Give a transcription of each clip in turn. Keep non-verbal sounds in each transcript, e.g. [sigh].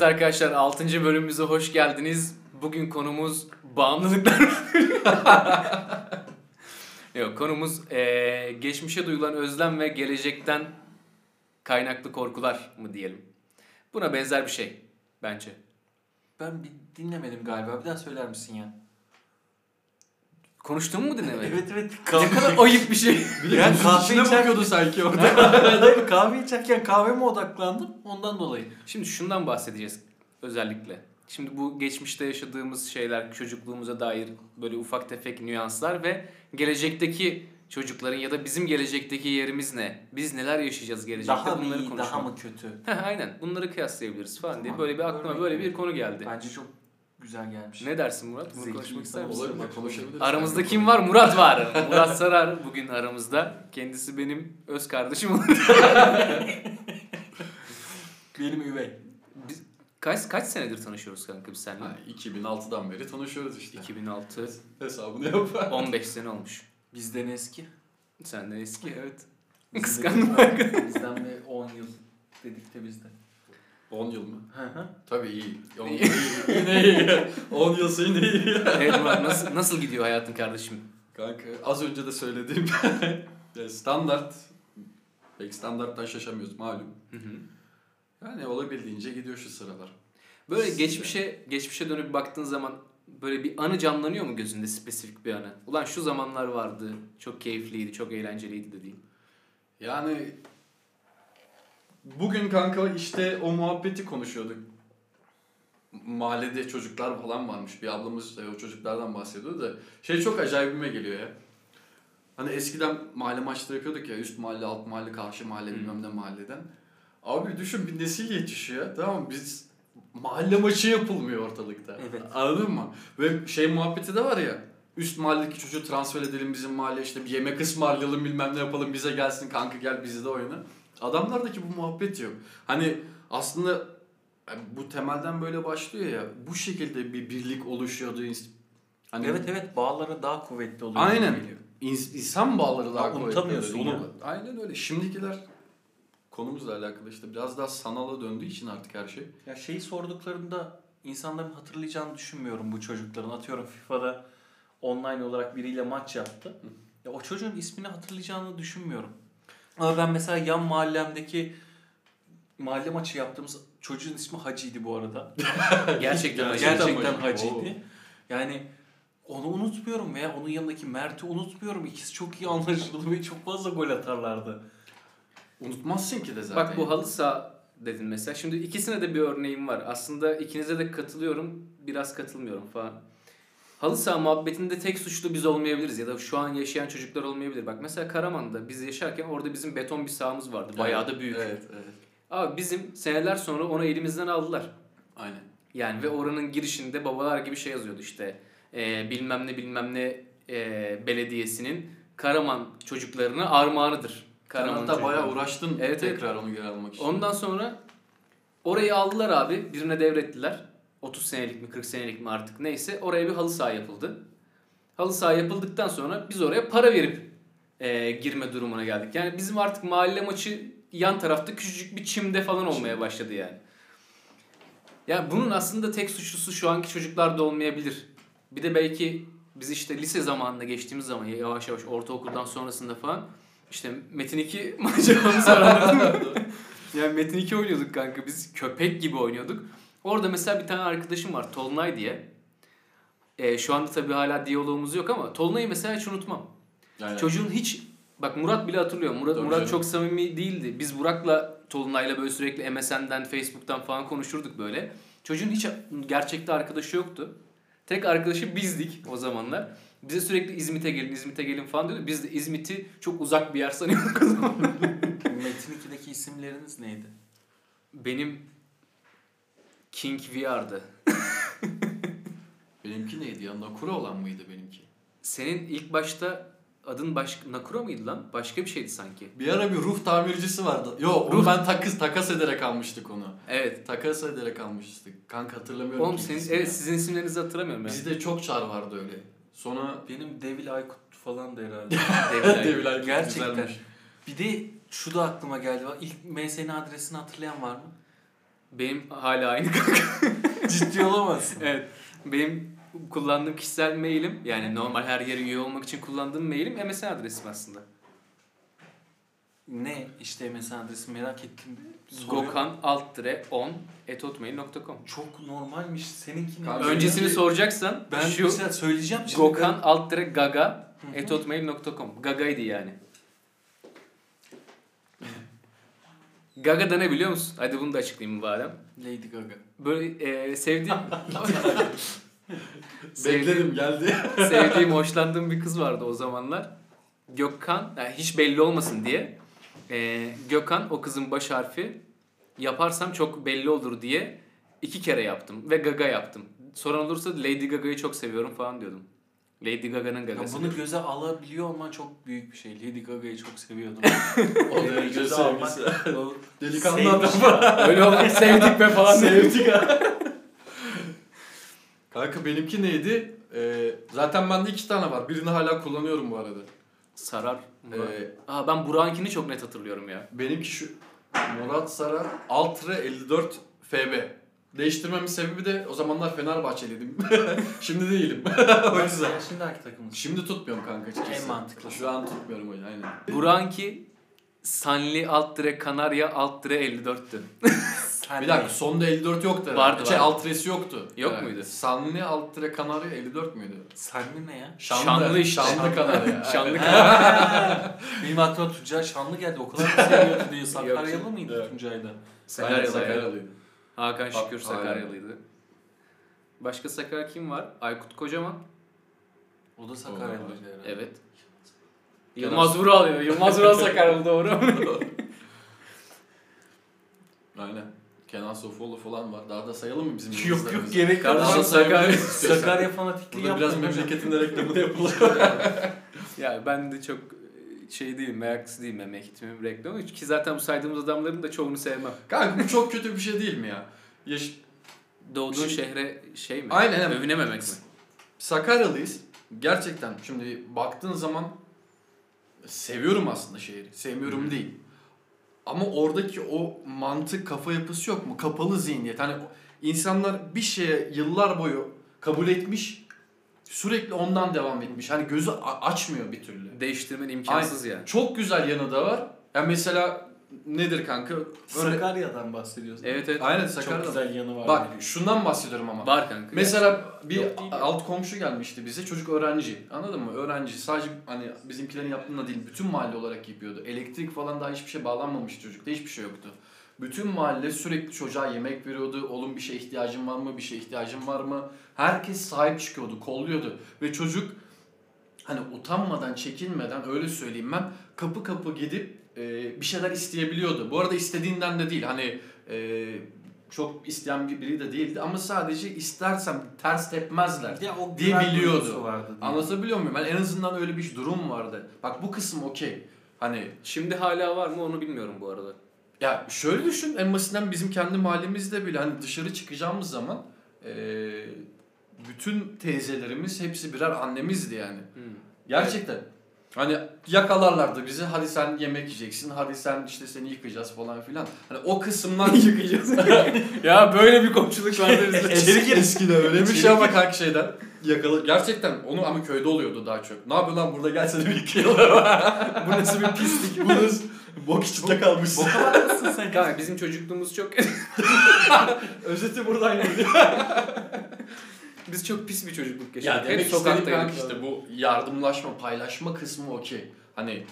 Evet arkadaşlar 6. bölümümüze hoş geldiniz. Bugün konumuz bağımlılıklar. [laughs] Yok konumuz eee, geçmişe duyulan özlem ve gelecekten kaynaklı korkular mı diyelim. Buna benzer bir şey bence. Ben bir dinlemedim galiba. Bir daha söyler misin ya? Konuştuğumu mu dinlemedin? evet evet. Ne kadar ayıp bir şey. Bir de kahve içine içer... bakıyordu sanki orada. kahve içerken kahveme odaklandım. Ondan dolayı. Şimdi şundan bahsedeceğiz özellikle. Şimdi bu geçmişte yaşadığımız şeyler, çocukluğumuza dair böyle ufak tefek nüanslar ve gelecekteki çocukların ya da bizim gelecekteki yerimiz ne? Biz neler yaşayacağız gelecekte Daha mı bunları iyi, konuşmak. daha mı kötü? Heh, aynen bunları kıyaslayabiliriz falan diye Tamam, böyle bir aklıma örnek böyle bir konu geldi. Bence çok güzel gelmiş. Ne dersin Murat? Bunu Zeki konuşmak ister misin? Olabilir konuşabiliriz. Aramızda kim var? Murat var. Murat Sarar bugün aramızda. Kendisi benim öz kardeşim. [laughs] Benim üvey. Biz kaç kaç senedir tanışıyoruz kanka biz seninle? Ha, 2006'dan beri tanışıyoruz işte. 2006 Hesabını yap. 15 sene olmuş. Bizden eski. Senden eski evet. Kıskandım. Bizden bir 10 yıl dedik de bizden. 10 yıl mı? Hı hı. Tabii iyi. 10 yıl iyi. Yine iyi. 10 yılsa yine iyi. evet Murat nasıl, nasıl gidiyor hayatın kardeşim? Kanka az önce de söylediğim [laughs] standart. Pek standarttan şaşamıyoruz malum. Hı hı. Yani olabildiğince gidiyor şu sıralar. Böyle Size. geçmişe geçmişe dönüp baktığın zaman böyle bir anı canlanıyor mu gözünde spesifik bir anı? Ulan şu zamanlar vardı, çok keyifliydi, çok eğlenceliydi dediğin. Yani bugün kanka işte o muhabbeti konuşuyorduk. Mahallede çocuklar falan varmış. Bir ablamız e, o çocuklardan bahsediyordu da şey çok acayibime geliyor ya. Hani eskiden mahalle maçları yapıyorduk ya üst mahalle, alt mahalle, karşı mahalle bilmem ne mahalleden. Abi düşün bir nesil yetişiyor tamam mı? Biz mahalle maçı yapılmıyor ortalıkta. Evet. Anladın mı? Ve şey muhabbeti de var ya. Üst mahalledeki çocuğu transfer edelim bizim mahalleye işte bir yemek ısmarlayalım bilmem ne yapalım bize gelsin kanka gel bizi de oyna. Adamlardaki bu muhabbet yok. Hani aslında yani bu temelden böyle başlıyor ya bu şekilde bir birlik oluşuyordu. Hani Evet evet bağları daha kuvvetli oluyor. Aynen. insan bağları daha Ya kuvvetli. unutamıyorsun oluyor. Onu- Aynen öyle. Şimdikiler konumuzla alakalı işte biraz daha sanala döndüğü için artık her şey. Ya şeyi sorduklarında insanların hatırlayacağını düşünmüyorum bu çocukların. Atıyorum FIFA'da online olarak biriyle maç yaptı. Ya o çocuğun ismini hatırlayacağını düşünmüyorum. Ama ben mesela yan mahallemdeki mahalle maçı yaptığımız çocuğun ismi Hacı'ydı bu arada. Gerçekten [laughs] acı. Gerçekten Gerçekten Hacı. Hacı'ydı. Yani onu unutmuyorum veya onun yanındaki Mert'i unutmuyorum. İkisi çok iyi anlaşıldı ve çok fazla gol atarlardı. Unutmazsın ki de zaten. Bak bu halı saha dedin mesela. Şimdi ikisine de bir örneğim var. Aslında ikinize de katılıyorum, biraz katılmıyorum falan. Halı saha muhabbetinde tek suçlu biz olmayabiliriz ya da şu an yaşayan çocuklar olmayabilir. Bak mesela Karaman'da biz yaşarken orada bizim beton bir sahamız vardı. Bayağı da büyük. Evet, evet. Abi bizim seneler sonra onu elimizden aldılar. Aynen. Yani ve oranın girişinde babalar gibi şey yazıyordu işte. e, bilmem ne bilmem ne e, belediyesinin Karaman çocuklarına armağanıdır. Karaman da bayağı uğraştın Evet, tekrar onu geri almak için. Ondan sonra orayı aldılar abi. Birine devrettiler. 30 senelik mi 40 senelik mi artık neyse. Oraya bir halı saha yapıldı. Halı saha yapıldıktan sonra biz oraya para verip e, girme durumuna geldik. Yani bizim artık mahalle maçı yan tarafta küçücük bir çimde falan olmaya başladı yani. Ya bunun aslında tek suçlusu şu anki çocuklar da olmayabilir. Bir de belki biz işte lise zamanında geçtiğimiz zaman yavaş yavaş ortaokuldan sonrasında falan işte Metin 2 [laughs] maceramız mı? [laughs] Yani Metin 2 oynuyorduk kanka biz köpek gibi oynuyorduk. Orada mesela bir tane arkadaşım var Tolunay diye. Ee, şu anda tabii hala diyalogumuz yok ama Tolunay'ı mesela hiç unutmam. Yani Çocuğun hiç bak Murat bile hatırlıyor. Murat Tabii Murat canım. çok samimi değildi. Biz Burak'la Tolunay'la böyle sürekli MSN'den, Facebook'tan falan konuşurduk böyle. Çocuğun hiç gerçekte arkadaşı yoktu. Tek arkadaşı bizdik o zamanlar. Bize sürekli İzmit'e gelin, İzmit'e gelin falan diyordu. Biz de İzmit'i çok uzak bir yer sanıyorduk o zaman. Metin 2'deki isimleriniz neydi? Benim King VR'dı. [laughs] benimki neydi ya? Nakura olan mıydı benimki? Senin ilk başta adın başka Nakura mıydı lan? Başka bir şeydi sanki. Bir ara bir ruh tamircisi vardı. Yo onu Ruh- ben takas, takas ederek almıştık onu. Evet. Takas ederek almıştık. Kanka hatırlamıyorum Oğlum senin, ismini. evet sizin isimlerinizi hatırlamıyorum ben. Bizde çok çar vardı öyle. Sonra Benim Devil Aykut falan da herhalde. [laughs] Devil Devil Aykut Gerçekten. güzelmiş. Bir de şu da aklıma geldi. İlk MSN adresini hatırlayan var mı? Benim hala aynı kanka. [laughs] Ciddi olamazsın. evet. Benim kullandığım kişisel mailim yani normal her yere üye olmak için kullandığım mailim MSN adresim aslında. Ne işte mesela adresi merak ettim. Soruyor. Gökhan alt dire 10 etotmail.com Çok normalmiş. Seninki ne? Öncesini Önce- soracaksan ben şu söyleyeceğim şimdi. Gökhan alt dire gaga etotmail.com Gaga'ydı yani. Gaga da ne biliyor musun? Hadi bunu da açıklayayım madem. Lady Gaga. Böyle e, [laughs] sevdiğim Bekledim geldi. sevdiğim, hoşlandığım bir kız vardı o zamanlar. Gökhan, yani hiç belli olmasın diye. e, Gökhan o kızın baş harfi yaparsam çok belli olur diye iki kere yaptım ve Gaga yaptım. Soran olursa Lady Gaga'yı çok seviyorum falan diyordum. Lady Gaga'nın Ya gagası. bunu göze alabiliyor olman çok büyük bir şey. Lady Gaga'yı çok seviyordum. [laughs] O derece göze almak. [laughs] Delikanlı adam. [laughs] Öyle olmak sevdik be falan. Sevdik ha. Kanka benimki neydi? Ee, zaten bende iki tane var. Birini hala kullanıyorum bu arada. Sarar. Ee, Aa, ben Burak'ınkini çok net hatırlıyorum ya. benimki şu Murat Sara Altre 54 FB. Değiştirmemin sebebi de o zamanlar Fenerbahçeliydim. [laughs] Şimdi değilim. [laughs] o yüzden. Şimdi hangi takımısın? Şimdi tutmuyorum kanka açıkçası. En mantıklı. Şu an tutmuyorum yüzden aynen. Burak'ınki Sanli alt dire Kanarya alt dire 54'tü. Sen Bir dakika sonda 54 yoktu. Vardı, herhalde. Şey vardı. Altresi yoktu. Yok muydu? Sanli Altre Kanarya 54 müydü? Sen ne ya? Şanlı işte. Şanlı Kanarya. [laughs] Şanlı Ha, Benim aklıma Tuncay Şanlı geldi. O kadar mı seviyordu diye. Sakaryalı mıydı. Tuncay'da? Sakaryalı. Sakaryalıydı. Hakan Şükür Sakaryalıydı. Başka Sakar kim var? Aykut Kocaman. O da Sakaryalıydı herhalde. Evet. Yılmaz Vural ya. Yılmaz Vural Sakaryalı doğru. [laughs] Aynen. Kenan Sofuoğlu falan var. Daha da sayalım mı bizim [laughs] Yok yok gerek yok. Kardeşim Sakarya. Sakarya fanatikliği Burada biraz yapmayın hocam. memleketin de reklamı da yapılır. [laughs] ya ben de çok şey değilim, meraklısı değilim memleketimin reklamı. Ki zaten bu saydığımız adamların da çoğunu sevmem. Kanka bu çok kötü bir şey değil mi ya? Yaş Doğduğun Şey- şehre şey mi? Aynen. Övünememek mi? Sakaryalıyız. Gerçekten şimdi baktığın zaman seviyorum aslında şehri. Sevmiyorum Hı. değil. Ama oradaki o mantık kafa yapısı yok mu? Kapalı zihniyet. Hani insanlar bir şeye yıllar boyu kabul etmiş sürekli ondan devam etmiş. Hani gözü açmıyor bir türlü. Değiştirmen imkansız yani. Çok güzel yanı da var. Ya mesela nedir kanka? Böyle, Sakarya'dan bahsediyorsun. Evet evet. aynen Çok Sakarya'da. güzel yanı var. Bak şundan bahsediyorum ama. Var kanka. Mesela bir Yok alt komşu gelmişti bize. Çocuk öğrenci. Anladın mı? Öğrenci. Sadece hani bizimkilerin yaptığında değil. Bütün mahalle olarak yapıyordu. Elektrik falan daha hiçbir şey bağlanmamış çocukta. Hiçbir şey yoktu. Bütün mahalle sürekli çocuğa yemek veriyordu. Oğlum bir şeye ihtiyacın var mı? Bir şeye ihtiyacın var mı? Herkes sahip çıkıyordu. Kolluyordu. Ve çocuk hani utanmadan, çekinmeden öyle söyleyeyim ben kapı kapı gidip e, bir şeyler isteyebiliyordu. Bu arada istediğinden de değil. Hani e, çok isteyen bir biri de değildi ama sadece istersem ters tepmezler. Ya o diye biliyordu. Vardı diye. Anlatabiliyor muyum? Ben en azından öyle bir durum vardı. Bak bu kısım okey. Hani Şimdi hala var mı onu bilmiyorum bu arada. Ya şöyle düşün en basitinden bizim kendi mahallemizde bile hani dışarı çıkacağımız zaman e, bütün teyzelerimiz hepsi birer annemizdi yani. Hmm. Gerçekten. Hani yakalarlardı bizi. Hadi sen yemek yiyeceksin. Hadi sen işte seni yıkayacağız falan filan. Hani o kısımdan [laughs] Yıkayacağız. [laughs] ya böyle bir komşuluk vardı bizde. [laughs] Eski eskiden öyle bir şey ama kanka şeyden yakalı gerçekten onu ama köyde oluyordu daha çok. Ne yapıyor lan burada gelsene bir yıkayalım. Bu nasıl bir pislik? Bu nasıl [laughs] bok içinde kalmış. Boka bakmışsın sen. Kanka bizim çocukluğumuz çok... [laughs] Özeti buradan geliyor. [laughs] Biz çok pis bir çocukluk ya yaşadık. demek Hep sokaktaydık. işte bu yardımlaşma, paylaşma kısmı okey. Hani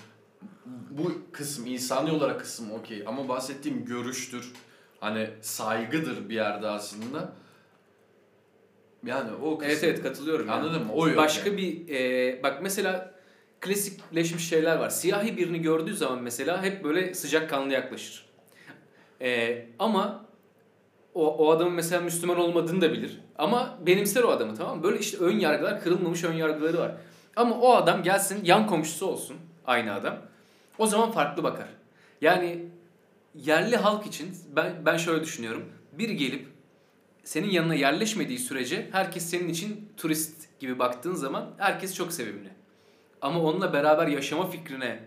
bu kısım insani olarak kısım okey ama bahsettiğim görüştür. Hani saygıdır bir yerde aslında. Yani o kısım. Evet evet katılıyorum. ya. Anladın mı? O yok. Başka yani. bir e, bak mesela klasikleşmiş şeyler var. Siyahi birini gördüğü zaman mesela hep böyle sıcakkanlı yaklaşır. E, ama o, o adamın mesela Müslüman olmadığını da bilir. Ama benimser o adamı tamam mı? Böyle işte ön yargılar, kırılmamış ön yargıları var. Ama o adam gelsin yan komşusu olsun aynı adam. O zaman farklı bakar. Yani yerli halk için ben ben şöyle düşünüyorum. Bir gelip senin yanına yerleşmediği sürece herkes senin için turist gibi baktığın zaman herkes çok sevimli. Ama onunla beraber yaşama fikrine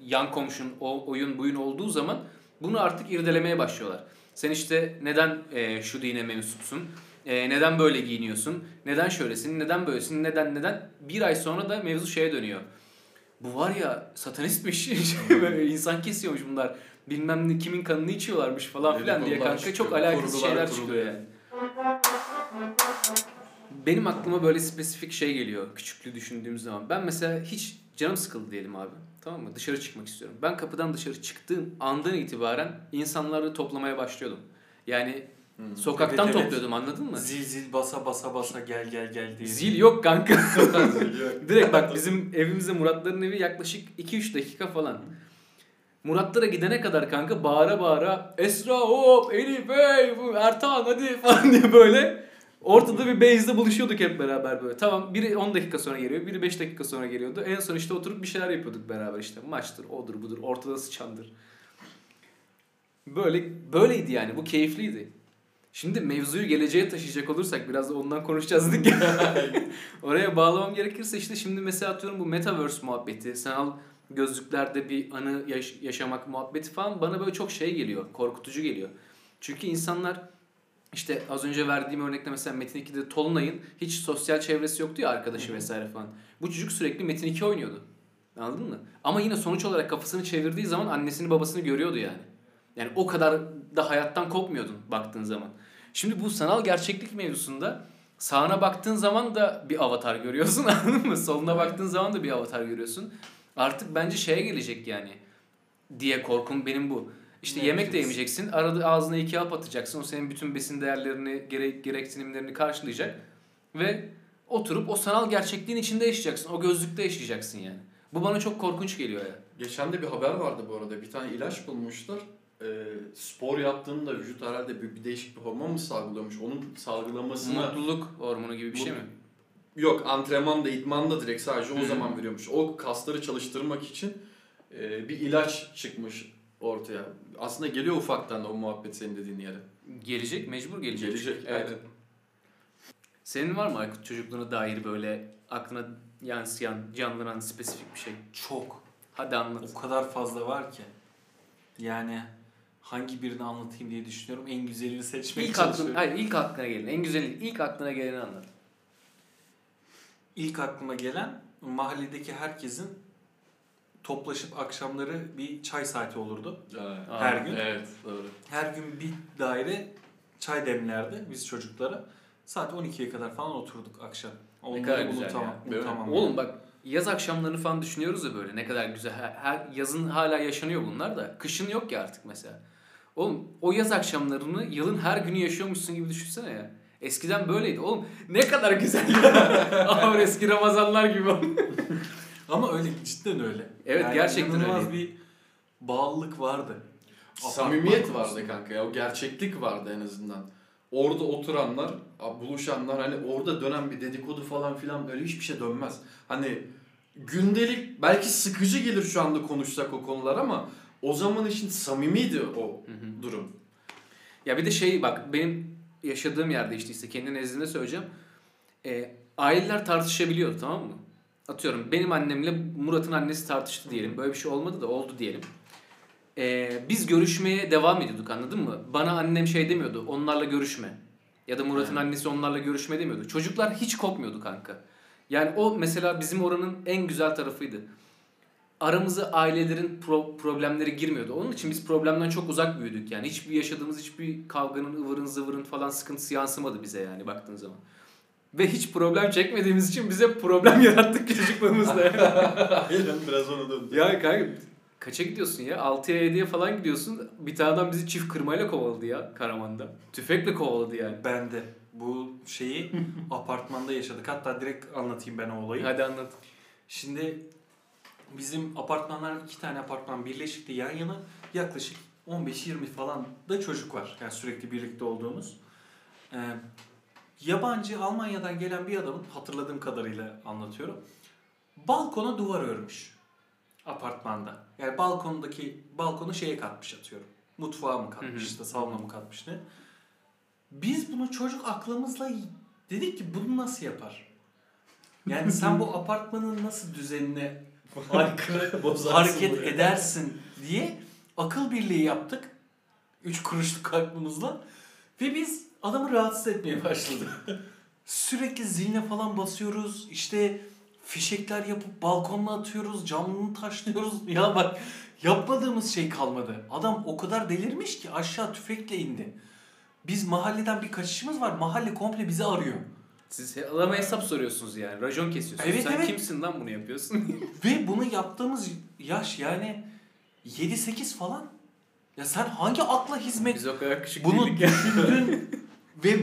yan komşun o oyun buyun olduğu zaman bunu artık irdelemeye başlıyorlar. Sen işte neden e, şu dine mensupsun? E, neden böyle giyiniyorsun? Neden şöylesin? Neden böylesin? Neden neden? Bir ay sonra da mevzu şeye dönüyor. Bu var ya satanistmiş. [laughs] Böyle insan kesiyormuş bunlar. Bilmem ne kimin kanını içiyorlarmış falan filan diye kanka çıkıyor, çok alakasız kurgular şeyler çıkıyor yani. Benim aklıma böyle spesifik şey geliyor küçüklüğü düşündüğüm zaman. Ben mesela hiç canım sıkıldı diyelim abi. Tamam mı? Dışarı çıkmak istiyorum. Ben kapıdan dışarı çıktığım andan itibaren insanları toplamaya başlıyordum. Yani Hmm. sokaktan Evet, evet. topluyordum anladın mı? Zil zil basa basa basa gel gel gel diye. Zil yok kanka. [laughs] [laughs] Direkt bak bizim evimize Muratların evi yaklaşık 2-3 dakika falan. Muratlara gidene kadar kanka bağıra bağıra Esra hop Elif hey Ertan hadi falan diye böyle ortada bir base'de buluşuyorduk hep beraber böyle. Tamam biri 10 dakika sonra geliyor biri 5 dakika sonra geliyordu. En son işte oturup bir şeyler yapıyorduk beraber işte maçtır odur budur ortada sıçandır. Böyle böyleydi yani bu keyifliydi. Şimdi mevzuyu geleceğe taşıyacak olursak biraz da ondan konuşacağız dedik ya. [laughs] Oraya bağlamam gerekirse işte şimdi mesela atıyorum bu metaverse muhabbeti, sanal gözlüklerde bir anı yaş- yaşamak muhabbeti falan bana böyle çok şey geliyor, korkutucu geliyor. Çünkü insanlar işte az önce verdiğim örnekte mesela Metin 2'de Tolunay'ın hiç sosyal çevresi yoktu ya arkadaşı vesaire falan. Bu çocuk sürekli Metin 2 oynuyordu. Anladın mı? Ama yine sonuç olarak kafasını çevirdiği zaman annesini babasını görüyordu yani. Yani o kadar da hayattan kopmuyordun baktığın zaman. Şimdi bu sanal gerçeklik mevzusunda sağına baktığın zaman da bir avatar görüyorsun [laughs] anladın mı? Soluna baktığın zaman da bir avatar görüyorsun. Artık bence şeye gelecek yani diye korkum benim bu. İşte Ne yemek de yemeyeceksin. Arada ağzına iki hap atacaksın. O senin bütün besin değerlerini, gerek, gereksinimlerini karşılayacak. Ve oturup o sanal gerçekliğin içinde yaşayacaksın. O gözlükte yaşayacaksın yani. Bu bana çok korkunç geliyor ya. Geçen de bir haber vardı bu arada. Bir tane ilaç bulmuşlar. Ee, spor yaptığında vücut herhalde bir, bir değişik bir hormon mu salgılıyormuş? Onun salgılamasına... Mutluluk hormonu gibi bir şey mi? Yok antrenman da idman da direkt sadece o zaman veriyormuş. O kasları çalıştırmak için e, bir ilaç çıkmış ortaya. Aslında geliyor ufaktan da o muhabbet senin dediğin yere. Gelecek, mecbur gelecek. Gelecek. Evet. Senin var mı Aykut çocukluğuna dair böyle aklına yansıyan, canlanan spesifik bir şey? Çok. Hadi anlat. O kadar fazla var ki. Yani hangi birini anlatayım diye düşünüyorum. En güzelini seçmeye İlk aklın, hayır ilk aklına gelen, en güzeli, ilk aklına geleni anlat. İlk aklıma gelen mahalledeki herkesin toplaşıp akşamları bir çay saati olurdu. Aa, Her gün. Evet doğru. Her gün bir daire çay demlerdi biz çocuklara. Saat 12'ye kadar falan oturduk akşam. Onları kadar güzel unutamam. ya. Unutamam Oğlum bak yaz akşamlarını falan düşünüyoruz ya böyle ne kadar güzel. Her, her- yazın hala yaşanıyor bunlar da. Kışın yok ya artık mesela. Oğlum o yaz akşamlarını yılın her günü yaşıyormuşsun gibi düşünsene ya. Eskiden böyleydi. Oğlum ne kadar güzel ya. [laughs] Ama eski Ramazanlar gibi. Ama öyle cidden öyle. Evet, gerçekten inanılmaz öyle. bir bağlılık vardı. Samimiyet vardı kanka ya. O gerçeklik vardı en azından. Orada oturanlar, buluşanlar hani orada dönen bir dedikodu falan filan öyle hiçbir şey dönmez. Hani gündelik belki sıkıcı gelir şu anda konuşsak o konular ama o zaman için samimiydi o durum. Ya bir de şey bak benim yaşadığım yerde işte işte kendi nezdimde söyleyeceğim. E, aileler tartışabiliyor tamam mı? Atıyorum benim annemle Murat'ın annesi tartıştı diyelim. Böyle bir şey olmadı da oldu diyelim. E, biz görüşmeye devam ediyorduk anladın mı? Bana annem şey demiyordu onlarla görüşme. Ya da Murat'ın Evet. annesi onlarla görüşme demiyordu. Çocuklar hiç kopmuyordu kanka. Yani o mesela bizim oranın en güzel tarafıydı. Aramıza ailelerin pro- problemleri girmiyordu. Onun için biz problemden çok uzak büyüdük yani. Hiçbir yaşadığımız hiçbir kavganın, ıvırın zıvırın falan sıkıntısı yansımadı bize yani baktığın zaman. Ve hiç problem çekmediğimiz için bize problem [laughs] yarattık çocukluğumuzda. Aynen biraz onu döndü. ya kanka kaça gidiyorsun ya? 6'ya 7'ye falan gidiyorsun. Bir tane adam bizi çift kırmayla kovaladı ya Karaman'da. Tüfekle kovaladı yani. Ben de bu şeyi [laughs] apartmanda yaşadık. Hatta direkt anlatayım ben o olayı. Hadi anlat. Şimdi bizim apartmanlar iki tane apartman birleşikti yan yana. Yaklaşık 15-20 falan da çocuk var. Yani sürekli birlikte olduğumuz. Ee, yabancı Almanya'dan gelen bir adamın hatırladığım kadarıyla anlatıyorum. Balkona duvar örmüş. Apartmanda. Yani balkondaki balkonu şeye katmış atıyorum. Mutfağa mı katmış işte salona mı katmış ne. Biz bunu çocuk aklımızla dedik ki bunu nasıl yapar? Yani sen bu apartmanın nasıl düzenine [laughs] aykırı hareket edersin diye akıl birliği yaptık. Üç kuruşluk aklımızla. Ve biz adamı rahatsız etmeye başladık. Sürekli ziline falan basıyoruz. İşte fişekler yapıp balkonuna atıyoruz. Camını taşlıyoruz. Ya bak yapmadığımız şey kalmadı. Adam o kadar delirmiş ki aşağı tüfekle indi. Biz mahalleden bir kaçışımız var. Mahalle komple bizi arıyor. Siz adama hesap soruyorsunuz yani. Rajon kesiyorsunuz. Evet, Sen evet. kimsin lan bunu yapıyorsun? [laughs] Ve bunu yaptığımız yaş yani 7-8 falan. Ya sen hangi akla hizmet Biz o kadar küçük bunu düşündün [laughs] ve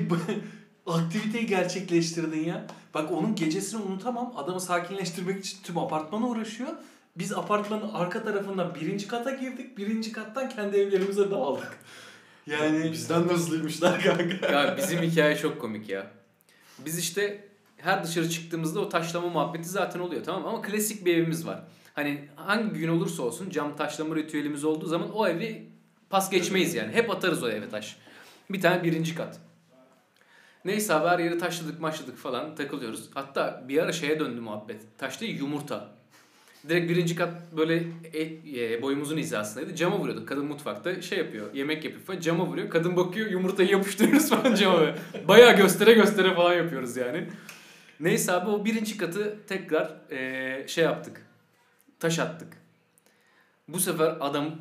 [laughs] aktiviteyi gerçekleştirdin ya. Bak onun gecesini unutamam. Adamı sakinleştirmek için tüm apartmana uğraşıyor. Biz apartmanın arka tarafından birinci kata girdik. Birinci kattan kendi evlerimize dağıldık. Yani Bizden de hızlıymışlar kanka. [laughs] ya bizim hikaye çok komik ya. Biz işte her dışarı çıktığımızda o taşlama muhabbeti zaten oluyor tamam mı? Ama klasik bir evimiz var. Hani hangi gün olursa olsun cam taşlama ritüelimiz olduğu zaman o evi pas geçmeyiz yani. Hep atarız o eve taş. Bir tane birinci kat. Neyse abi her yeri taşladık maşladık falan takılıyoruz. Hatta bir ara şeye döndü muhabbet. Taş değil yumurta. Direkt birinci kat böyle e, e, boyumuzun hizasındaydı. Cama vuruyorduk. Kadın mutfakta şey yapıyor. Yemek yapıyor falan. Cama vuruyor. Kadın bakıyor yumurtayı yapıştırıyoruz falan cama. Bayağı göstere göstere falan yapıyoruz yani. Neyse abi o birinci katı tekrar e, şey yaptık. Taş attık. Bu sefer adam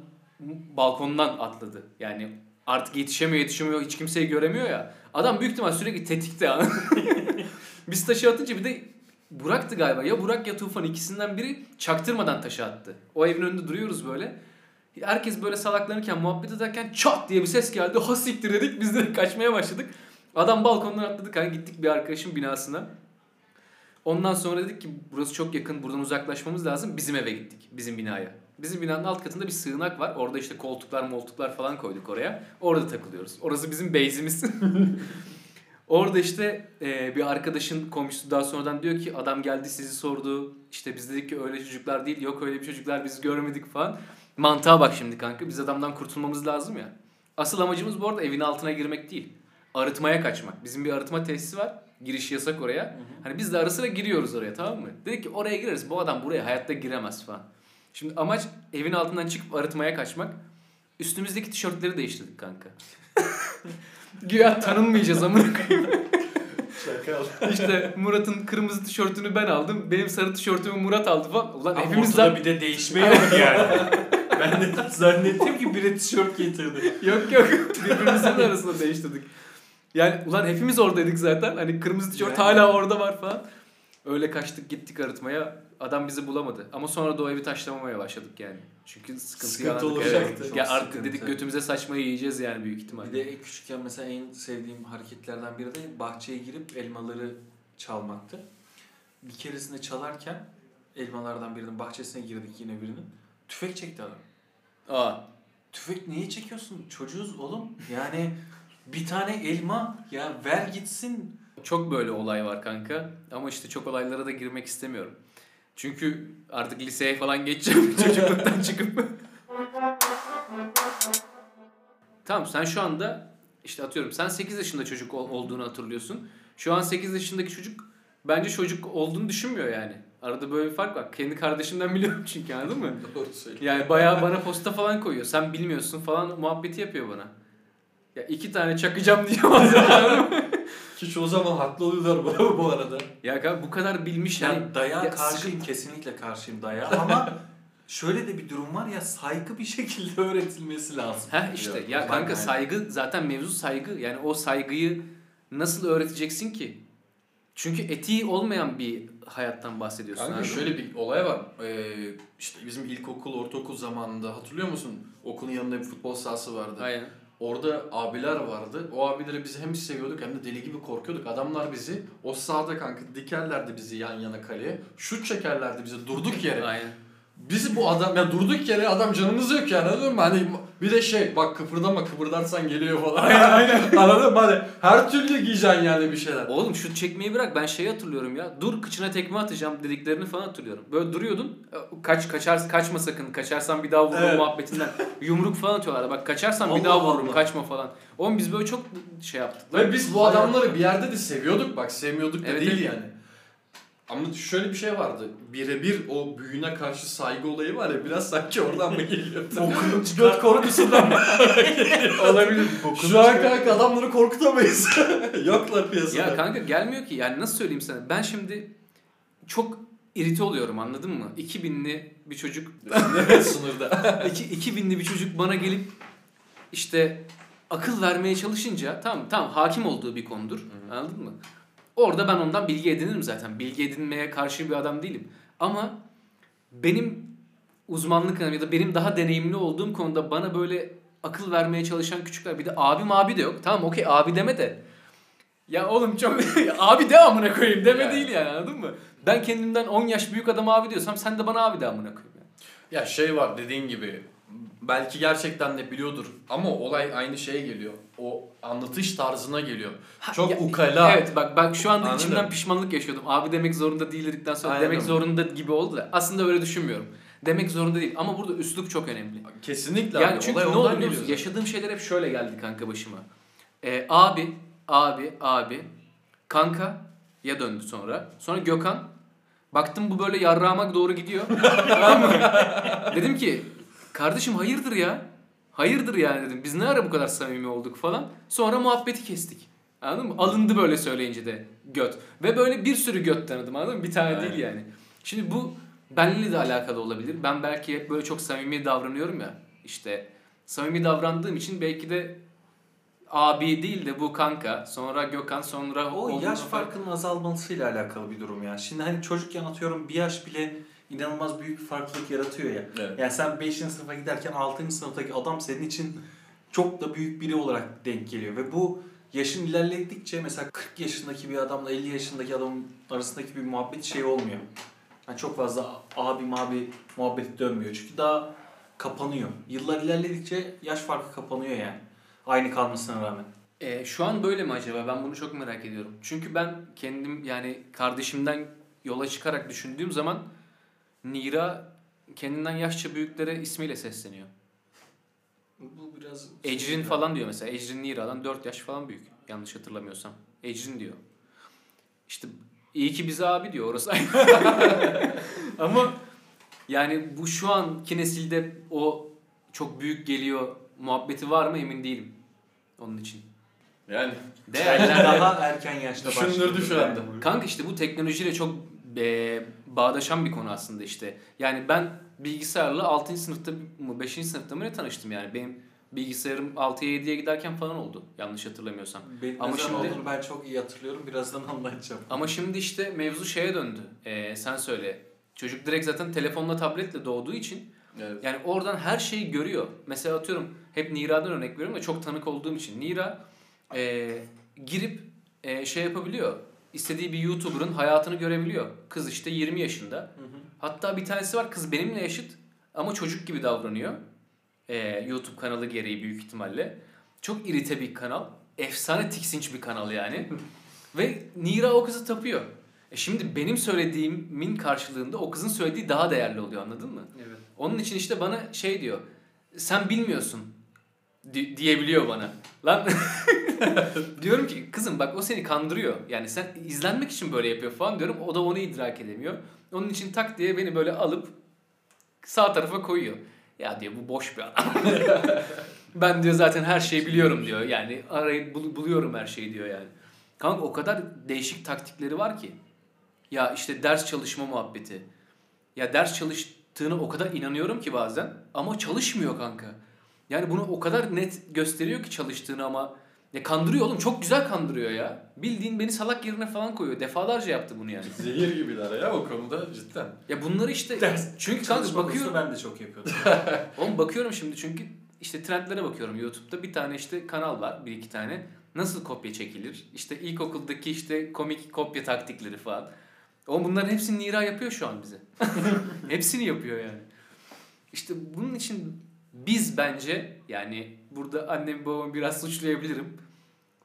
balkondan atladı. Yani artık yetişemiyor yetişemiyor hiç kimseyi göremiyor ya. Adam büyük ihtimal sürekli tetikte. [laughs] Biz taşı atınca bir de Burak'tı galiba. Ya Burak ya Tufan ikisinden biri çaktırmadan taşı attı. O evin önünde duruyoruz böyle. Herkes böyle salaklanırken muhabbet ederken çat diye bir ses geldi. Ha siktir dedik biz de kaçmaya başladık. Adam balkondan atladı kanka gittik bir arkadaşın binasına. Ondan sonra dedik ki burası çok yakın buradan uzaklaşmamız lazım. Bizim eve gittik. Bizim binaya. Bizim binanın alt katında bir sığınak var. Orada işte koltuklar moltuklar falan koyduk oraya. Orada takılıyoruz. Orası bizim base'imiz. [laughs] Orada işte e, bir arkadaşın komşusu daha sonradan diyor ki adam geldi sizi sordu. İşte biz dedik ki öyle çocuklar değil. Yok öyle bir çocuklar biz görmedik falan. Mantığa bak şimdi kanka. Biz adamdan kurtulmamız lazım ya. Asıl amacımız bu arada evin altına girmek değil. Arıtmaya kaçmak. Bizim bir arıtma tesisi var. Giriş yasak oraya. Hani biz de ara sıra giriyoruz oraya tamam mı? Dedik ki oraya gireriz. Bu adam buraya hayatta giremez falan. Şimdi amaç evin altından çıkıp arıtmaya kaçmak. Üstümüzdeki tişörtleri değiştirdik kanka. [laughs] Güya tanınmayacağız amına koyayım. Şaka İşte Murat'ın kırmızı tişörtünü ben aldım. Benim sarı tişörtümü Murat aldı falan. Ulan Ama hepimiz lan... bir de değişme yok yani. [laughs] ben de zannettim ki biri tişört getirdi. Yok yok. Birbirimizin arasında değiştirdik. Yani ulan hepimiz oradaydık zaten. Hani kırmızı tişört Yani. hala orada var falan. Öyle kaçtık gittik arıtmaya. Adam bizi bulamadı. Ama sonra da o evi taşlamamaya başladık yani. Çünkü sıkıntı, Sıkıntı olacaktı. Evet. Ya artık sıkıntı. dedik götümüze saçmayı yiyeceğiz yani büyük ihtimalle. Bir de küçükken mesela en sevdiğim hareketlerden biri de bahçeye girip elmaları çalmaktı. Bir keresinde çalarken elmalardan birinin bahçesine girdik yine birinin. Tüfek çekti adam. Aa. Tüfek niye çekiyorsun? Çocuğuz oğlum. Yani bir tane elma ya ver gitsin. Çok böyle olay var kanka. Ama işte çok olaylara da girmek istemiyorum. Çünkü artık liseye falan geçeceğim [laughs] çocukluktan çıkıp. tamam sen şu anda işte atıyorum sen 8 yaşında çocuk ol- olduğunu hatırlıyorsun. Şu an 8 yaşındaki çocuk bence çocuk olduğunu düşünmüyor yani. Arada böyle bir fark var. Kendi kardeşimden biliyorum [laughs] çünkü anladın mı? [laughs] Yani bayağı bana posta falan koyuyor. Sen bilmiyorsun falan muhabbeti yapıyor bana. Ya iki tane çakacağım bazen anladın mı? Ki çoğu zaman haklı oluyorlar bu, [laughs] bu arada. Ya kanka bu kadar bilmiş yani. Yani dayağa ya karşıyım kesinlikle karşıyım dayağa ama [laughs] şöyle de bir durum var ya saygı bir şekilde [laughs] öğretilmesi lazım. Ha işte ya ben kanka yani- saygı zaten mevzu saygı. Yani o saygıyı nasıl öğreteceksin ki? Çünkü etiği olmayan bir hayattan bahsediyorsun. Kanka abi. şöyle bir olay var. Ee, işte bizim ilkokul, ortaokul zamanında hatırlıyor musun? Okulun yanında bir futbol sahası vardı. Aynen. Orada abiler vardı. O abileri biz hem seviyorduk hem de deli gibi korkuyorduk. Adamlar bizi o sahada kanka dikerlerdi bizi yan yana kaleye. Şut çekerlerdi bize durduk yere. Aynen. Bizi bu adam ya durduk yere adam canımız yok yani anladın mı? Hani bir de şey bak kıpırdama kıpırdarsan geliyor falan. Aynen aynen. [laughs] anladın mı? Hani her türlü giyeceksin yani bir şeyler. Oğlum şut çekmeyi bırak ben şeyi hatırlıyorum ya. Dur kıçına tekme atacağım dediklerini falan hatırlıyorum. Böyle duruyordun. Kaç kaçar kaçma sakın. Kaçarsan bir daha vururum Evet. muhabbetinden. [laughs] Yumruk falan atıyorlar. Bak kaçarsan bir Allah daha vururum Allah. kaçma falan. Oğlum biz böyle çok şey yaptık. Ve biz bu adamları bir yerde de seviyorduk bak sevmiyorduk da Evet, değil evet. yani. Ama şöyle bir şey vardı. Birebir o büyüğüne karşı saygı olayı var ya biraz sanki oradan mı geliyor? [laughs] Bokunu Göt korkusundan mı? [laughs] Olabilir. Şu an kanka adamları korkutamayız. [laughs] Yoklar piyasada. Ya kanka gelmiyor ki. Yani nasıl söyleyeyim sana? Ben şimdi çok irite oluyorum anladın mı? 2000'li bir çocuk sınırda. iki, 2000'li bir çocuk bana gelip işte akıl vermeye çalışınca tamam tamam hakim olduğu bir konudur. Anladın mı? Orada ben ondan bilgi edinirim zaten. Bilgi edinmeye karşı bir adam değilim. Ama benim uzmanlık alanım ya da benim daha deneyimli olduğum konuda bana böyle akıl vermeye çalışan küçükler bir de abim abi de yok. Tamam okey abi deme de. Ya oğlum çok [laughs] abi de amına koyayım deme Yani. değil yani anladın mı? Ben kendimden 10 yaş büyük adam abi diyorsam sen de bana abi de amına koyayım. Yani. Ya şey var dediğin gibi belki gerçekten de biliyordur ama olay aynı şeye geliyor. O anlatış tarzına geliyor. Çok Ya- ukala. Evet bak bak şu anda Anladım. içimden pişmanlık yaşıyordum. Abi demek zorunda değil dedikten sonra Aynen. demek zorunda gibi oldu da aslında öyle düşünmüyorum. Demek zorunda değil ama burada üslup çok önemli. Kesinlikle Yani abi. çünkü olay ne oldu biliyor musun? Yaşadığım şeyler hep şöyle geldi kanka başıma. Ee, abi, abi, abi, kanka ya döndü sonra. Sonra Gökhan. Baktım bu böyle yarrağıma doğru gidiyor. [laughs] tamam mı? Dedim ki kardeşim hayırdır ya? Hayırdır yani dedim. Biz ne ara bu kadar samimi olduk falan. Sonra muhabbeti kestik. Anladın mı? Alındı böyle söyleyince de göt. Ve böyle bir sürü göt tanıdım anladın mı? Bir tane Aynen. değil yani. Şimdi bu benimle de alakalı olabilir. Ben belki hep böyle çok samimi davranıyorum ya. İşte samimi davrandığım için belki de abi değil de bu kanka. Sonra Gökhan sonra O yaş farkının azalmasıyla alakalı bir durum ya. Şimdi hani çocukken atıyorum bir yaş bile inanılmaz büyük bir farklılık yaratıyor ya. Evet. Yani sen 5. sınıfa giderken 6. sınıftaki adam senin için çok da büyük biri olarak denk geliyor. Ve bu yaşın ilerledikçe mesela 40 yaşındaki bir adamla 50 yaşındaki adamın arasındaki bir muhabbet şey olmuyor. Yani çok fazla abi mabi muhabbeti dönmüyor. Çünkü daha kapanıyor. Yıllar ilerledikçe yaş farkı kapanıyor yani. Aynı kalmasına rağmen. E, şu an böyle mi acaba? Ben bunu çok merak ediyorum. Çünkü ben kendim yani kardeşimden yola çıkarak düşündüğüm zaman Nira kendinden yaşça büyüklere ismiyle sesleniyor. Bu biraz Ecrin falan diyor mesela. Ecrin Nira'dan 4 yaş falan büyük. Yanlış hatırlamıyorsam. Ecrin diyor. İşte iyi ki bize abi diyor orası. [laughs] Ama yani bu şu anki nesilde o çok büyük geliyor muhabbeti var mı emin değilim. Onun için. Yani Değerler daha erken yaşta Düşündürdü başlıyor şu yani anda. Kanka işte bu teknolojiyle çok e, bağdaşan bir konu aslında işte. Yani ben bilgisayarla 6. sınıfta mı 5. sınıfta mı ne tanıştım yani. Benim bilgisayarım 6'ya 7'ye giderken falan oldu. Yanlış hatırlamıyorsam. Benim Ama şimdi- olduğunu ben çok iyi hatırlıyorum. Birazdan [laughs] anlatacağım. Ama şimdi işte mevzu şeye döndü. E, sen söyle. Çocuk direkt zaten telefonla tabletle doğduğu için evet. yani oradan her şeyi görüyor. Mesela atıyorum hep Nira'dan örnek veriyorum da çok tanık olduğum için. Nira e, girip e, şey yapabiliyor. İstediği bir YouTuber'ın hayatını görebiliyor. Kız işte 20 yaşında. Hatta bir tanesi var kız benimle yaşıt ama çocuk gibi davranıyor. E, YouTube kanalı gereği büyük ihtimalle. Çok irite bir kanal. Efsane tiksinç bir kanal yani. [laughs] Ve Nira o kızı tapıyor. E şimdi benim söylediğimin karşılığında o kızın söylediği daha değerli oluyor anladın mı? Evet. Onun için işte bana şey diyor. Sen bilmiyorsun di- diyebiliyor bana. Lan [laughs] diyorum ki kızım bak o seni kandırıyor. Yani sen izlenmek için böyle yapıyor falan diyorum. O da onu idrak edemiyor. Onun için tak diye beni böyle alıp sağ tarafa koyuyor. Ya diyor bu boş bir adam. [laughs] ben diyor zaten her şeyi biliyorum diyor. Yani arayıp bul- buluyorum her şeyi diyor yani. Kanka o kadar değişik taktikleri var ki. Ya işte ders çalışma muhabbeti. Ya ders çalıştığını o kadar inanıyorum ki bazen ama çalışmıyor kanka. Yani bunu o kadar net gösteriyor ki çalıştığını ama ya kandırıyor oğlum çok güzel kandırıyor ya. Bildiğin beni salak yerine falan koyuyor. Defalarca yaptı bunu yani. Zehir gibiler ya o konuda cidden. Ya bunları işte Ders çünkü kanka bakıyorum. ben de çok yapıyordum. [laughs] [laughs] Oğlum bakıyorum şimdi çünkü işte trendlere bakıyorum YouTube'da bir tane işte kanal var bir iki tane. Nasıl kopya çekilir? İşte ilkokuldaki işte komik kopya taktikleri falan. Oğlum bunların hepsini Nira yapıyor şu an bize. [laughs] hepsini yapıyor yani. İşte bunun için biz bence yani burada annemi babamı biraz suçlayabilirim.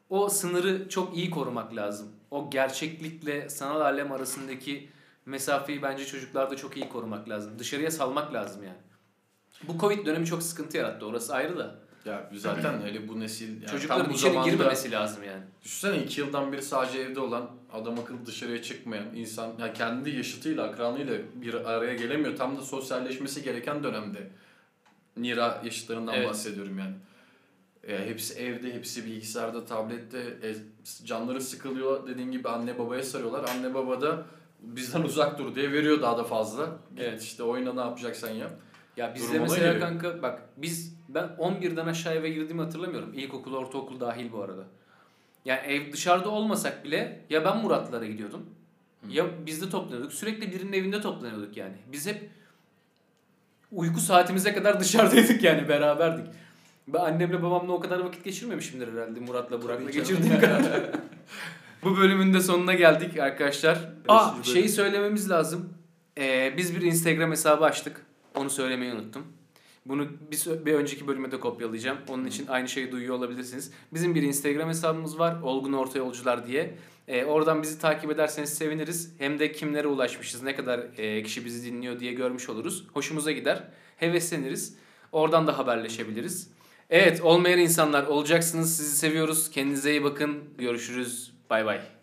O sınırı çok iyi korumak lazım. O gerçeklikle sanal alem arasındaki mesafeyi bence çocuklarda çok iyi korumak lazım. Dışarıya salmak lazım yani. Bu Covid dönemi çok sıkıntı yarattı. Orası ayrı da. Ya zaten [clears throat] hele bu nesil yani Çocukların tam bu içeri zamanda girmemesi lazım yani. Düşünsene iki yıldan beri sadece evde olan adam akıllı dışarıya çıkmayan insan yani kendi yaşıtıyla akranıyla bir araya gelemiyor. Tam da sosyalleşmesi gereken dönemde. Nira yaşıtlarından Evet. bahsediyorum yani. E, hepsi evde, hepsi bilgisayarda, tablette. E, canları sıkılıyor dediğin gibi anne babaya sarıyorlar. Anne baba da bizden uzak dur diye veriyor daha da fazla. Evet. işte oyna ne yapacaksan yap. Ya bizde mesela geliyor. kanka bak biz ben 11'den aşağı eve girdiğimi hatırlamıyorum. İlkokul, ortaokul dahil bu arada. Yani ev dışarıda olmasak bile ya ben Muratlara gidiyordum. Ya bizde toplanıyorduk. Sürekli birinin evinde toplanıyorduk yani. Biz hep uyku saatimize kadar dışarıdaydık yani beraberdik. Ben annemle babamla o kadar vakit geçirmemişimdir herhalde Murat'la Burak'la geçirdiğim [laughs] kadar. Bu bölümün de sonuna geldik arkadaşlar. Aa şeyi söylememiz lazım. Ee, biz bir Instagram hesabı açtık. Onu söylemeyi unuttum. Bunu bir, bir önceki bölüme de kopyalayacağım. Onun için aynı şeyi duyuyor olabilirsiniz. Bizim bir Instagram hesabımız var. Olgun Orta Yolcular diye. Ee, oradan bizi takip ederseniz seviniriz. Hem de kimlere ulaşmışız, ne kadar e, kişi bizi dinliyor diye görmüş oluruz. Hoşumuza gider. Hevesleniriz. Oradan da haberleşebiliriz. Evet olmayan insanlar olacaksınız. Sizi seviyoruz. Kendinize iyi bakın. Görüşürüz. Bay bay.